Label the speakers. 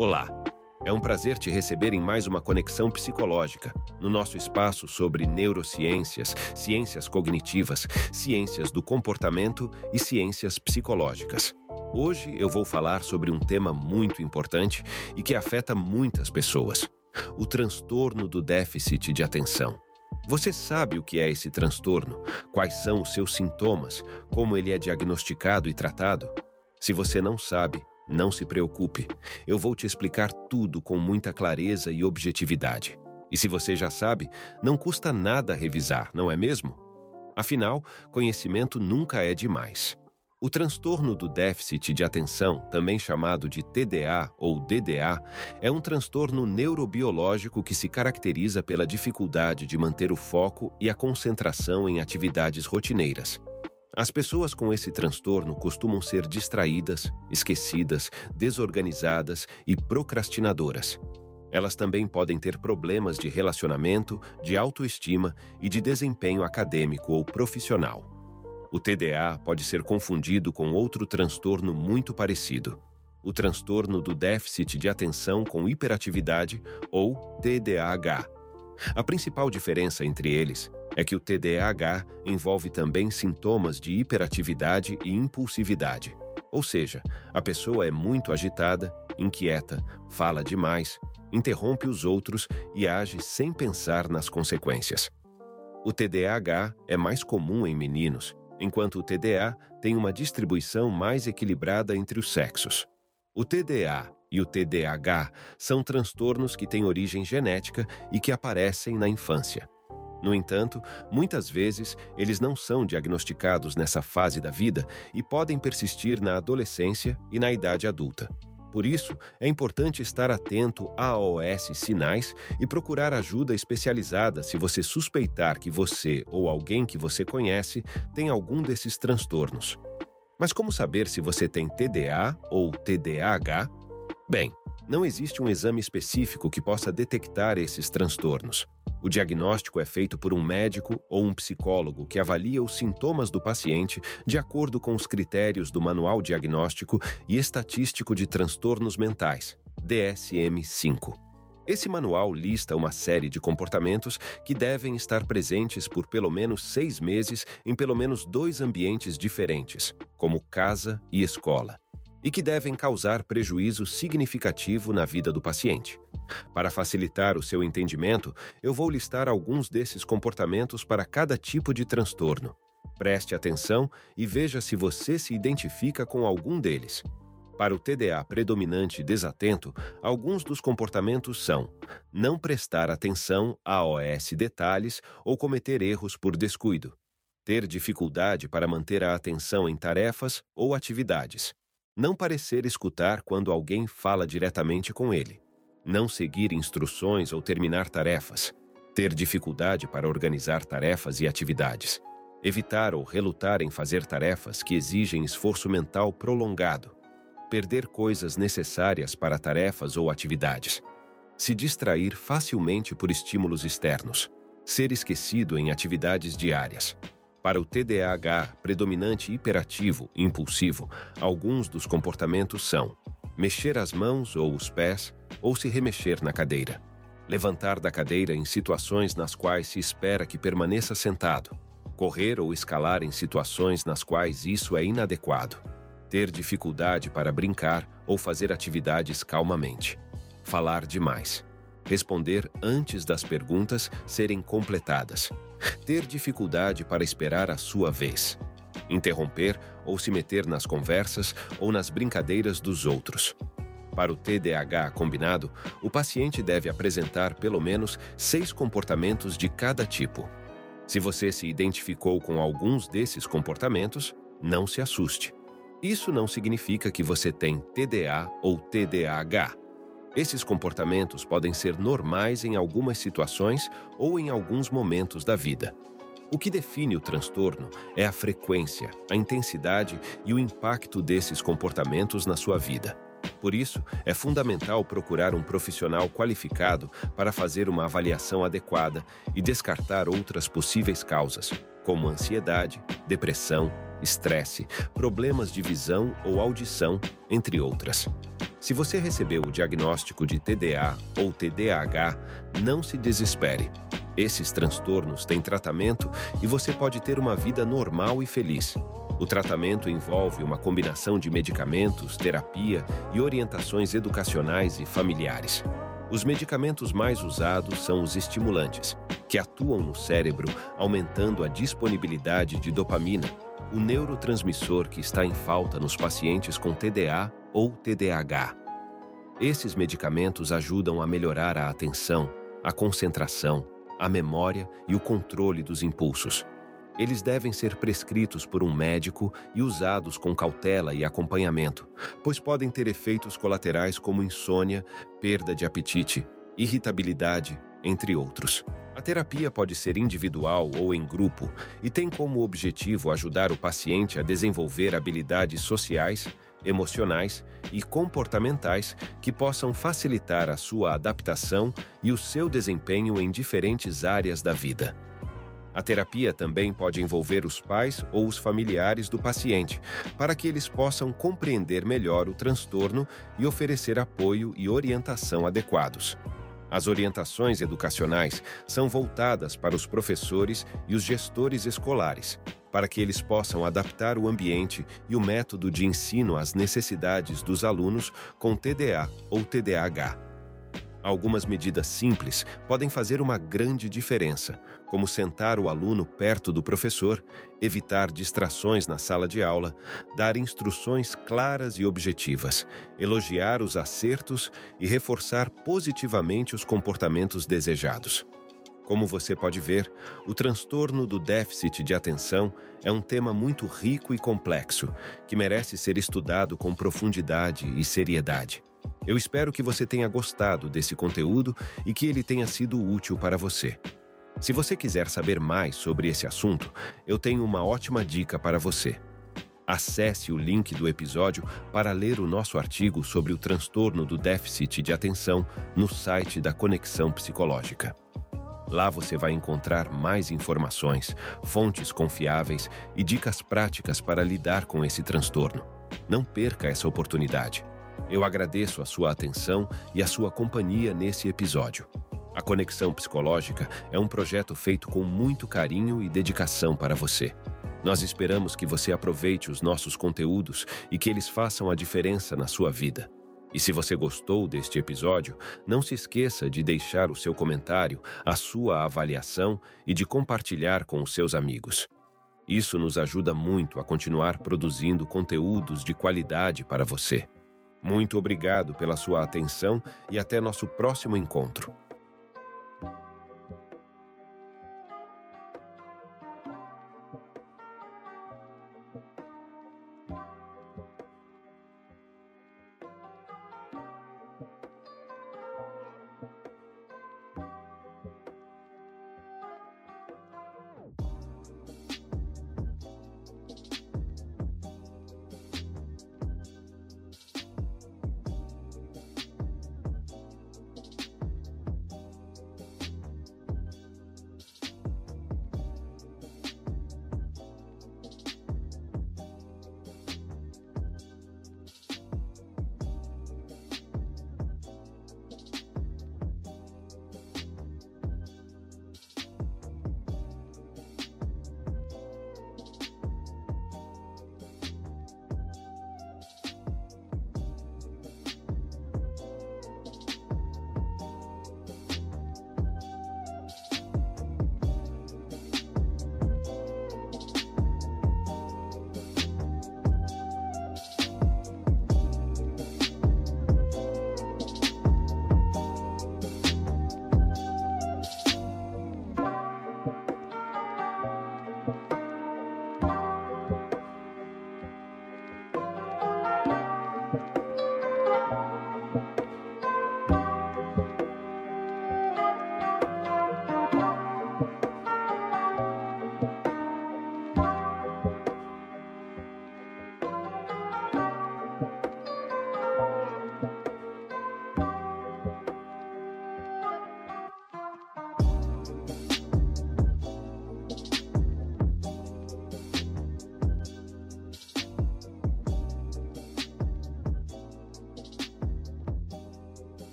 Speaker 1: Olá! É um prazer te receber em mais uma conexão psicológica, no nosso espaço sobre neurociências, ciências cognitivas, ciências do comportamento e ciências psicológicas. Hoje eu vou falar sobre um tema muito importante e que afeta muitas pessoas: o transtorno do déficit de atenção. Você sabe o que é esse transtorno? Quais são os seus sintomas? Como ele é diagnosticado e tratado? Se você não sabe, não se preocupe, eu vou te explicar tudo com muita clareza e objetividade. E se você já sabe, não custa nada revisar, não é mesmo? Afinal, conhecimento nunca é demais. O transtorno do déficit de atenção, também chamado de TDA ou DDA, é um transtorno neurobiológico que se caracteriza pela dificuldade de manter o foco e a concentração em atividades rotineiras. As pessoas com esse transtorno costumam ser distraídas, esquecidas, desorganizadas e procrastinadoras. Elas também podem ter problemas de relacionamento, de autoestima e de desempenho acadêmico ou profissional. O TDA pode ser confundido com outro transtorno muito parecido, o transtorno do déficit de atenção com hiperatividade ou TDAH. A principal diferença entre eles é que o TDAH envolve também sintomas de hiperatividade e impulsividade. Ou seja, a pessoa é muito agitada, inquieta, fala demais, interrompe os outros e age sem pensar nas consequências. O TDAH é mais comum em meninos, enquanto o TDA tem uma distribuição mais equilibrada entre os sexos. O TDA e o TDAH são transtornos que têm origem genética e que aparecem na infância. No entanto, muitas vezes eles não são diagnosticados nessa fase da vida e podem persistir na adolescência e na idade adulta. Por isso, é importante estar atento a OS sinais e procurar ajuda especializada se você suspeitar que você ou alguém que você conhece tem algum desses transtornos. Mas como saber se você tem TDA ou TDAH? Bem, não existe um exame específico que possa detectar esses transtornos. O diagnóstico é feito por um médico ou um psicólogo que avalia os sintomas do paciente de acordo com os critérios do Manual Diagnóstico e Estatístico de Transtornos Mentais, DSM-5. Esse manual lista uma série de comportamentos que devem estar presentes por pelo menos seis meses em pelo menos dois ambientes diferentes, como casa e escola, e que devem causar prejuízo significativo na vida do paciente. Para facilitar o seu entendimento, eu vou listar alguns desses comportamentos para cada tipo de transtorno. Preste atenção e veja se você se identifica com algum deles. Para o TDA predominante desatento, alguns dos comportamentos são não prestar atenção a OS detalhes ou cometer erros por descuido, ter dificuldade para manter a atenção em tarefas ou atividades, não parecer escutar quando alguém fala diretamente com ele, não seguir instruções ou terminar tarefas, ter dificuldade para organizar tarefas e atividades, evitar ou relutar em fazer tarefas que exigem esforço mental prolongado, perder coisas necessárias para tarefas ou atividades, se distrair facilmente por estímulos externos, ser esquecido em atividades diárias. Para o TDAH predominante hiperativo e impulsivo, alguns dos comportamentos são mexer as mãos ou os pés, ou se remexer na cadeira. Levantar da cadeira em situações nas quais se espera que permaneça sentado. Correr ou escalar em situações nas quais isso é inadequado. Ter dificuldade para brincar ou fazer atividades calmamente. Falar demais. Responder antes das perguntas serem completadas. Ter dificuldade para esperar a sua vez. Interromper ou se meter nas conversas ou nas brincadeiras dos outros para o TDAH combinado, o paciente deve apresentar pelo menos seis comportamentos de cada tipo. Se você se identificou com alguns desses comportamentos, não se assuste. Isso não significa que você tem TDA ou TDAH. Esses comportamentos podem ser normais em algumas situações ou em alguns momentos da vida. O que define o transtorno é a frequência, a intensidade e o impacto desses comportamentos na sua vida. Por isso, é fundamental procurar um profissional qualificado para fazer uma avaliação adequada e descartar outras possíveis causas, como ansiedade, depressão, estresse, problemas de visão ou audição, entre outras. Se você recebeu o diagnóstico de TDA ou TDAH, não se desespere. Esses transtornos têm tratamento e você pode ter uma vida normal e feliz. O tratamento envolve uma combinação de medicamentos, terapia e orientações educacionais e familiares. Os medicamentos mais usados são os estimulantes, que atuam no cérebro, aumentando a disponibilidade de dopamina, o neurotransmissor que está em falta nos pacientes com TDA ou TDAH. Esses medicamentos ajudam a melhorar a atenção, a concentração, a memória e o controle dos impulsos. Eles devem ser prescritos por um médico e usados com cautela e acompanhamento, pois podem ter efeitos colaterais como insônia, perda de apetite, irritabilidade, entre outros. A terapia pode ser individual ou em grupo e tem como objetivo ajudar o paciente a desenvolver habilidades sociais, emocionais e comportamentais que possam facilitar a sua adaptação e o seu desempenho em diferentes áreas da vida. A terapia também pode envolver os pais ou os familiares do paciente, para que eles possam compreender melhor o transtorno e oferecer apoio e orientação adequados. As orientações educacionais são voltadas para os professores e os gestores escolares, para que eles possam adaptar o ambiente e o método de ensino às necessidades dos alunos com TDA ou TDAH. Algumas medidas simples podem fazer uma grande diferença, como sentar o aluno perto do professor, evitar distrações na sala de aula, dar instruções claras e objetivas, elogiar os acertos e reforçar positivamente os comportamentos desejados. Como você pode ver, o transtorno do déficit de atenção é um tema muito rico e complexo, que merece ser estudado com profundidade e seriedade. Eu espero que você tenha gostado desse conteúdo e que ele tenha sido útil para você. Se você quiser saber mais sobre esse assunto, eu tenho uma ótima dica para você. Acesse o link do episódio para ler o nosso artigo sobre o transtorno do déficit de atenção no site da Conexão Psicológica. Lá você vai encontrar mais informações, fontes confiáveis e dicas práticas para lidar com esse transtorno. Não perca essa oportunidade. Eu agradeço a sua atenção e a sua companhia nesse episódio. A Conexão Psicológica é um projeto feito com muito carinho e dedicação para você. Nós esperamos que você aproveite os nossos conteúdos e que eles façam a diferença na sua vida. E se você gostou deste episódio, não se esqueça de deixar o seu comentário, a sua avaliação e de compartilhar com os seus amigos. Isso nos ajuda muito a continuar produzindo conteúdos de qualidade para você. Muito obrigado pela sua atenção e até nosso próximo encontro.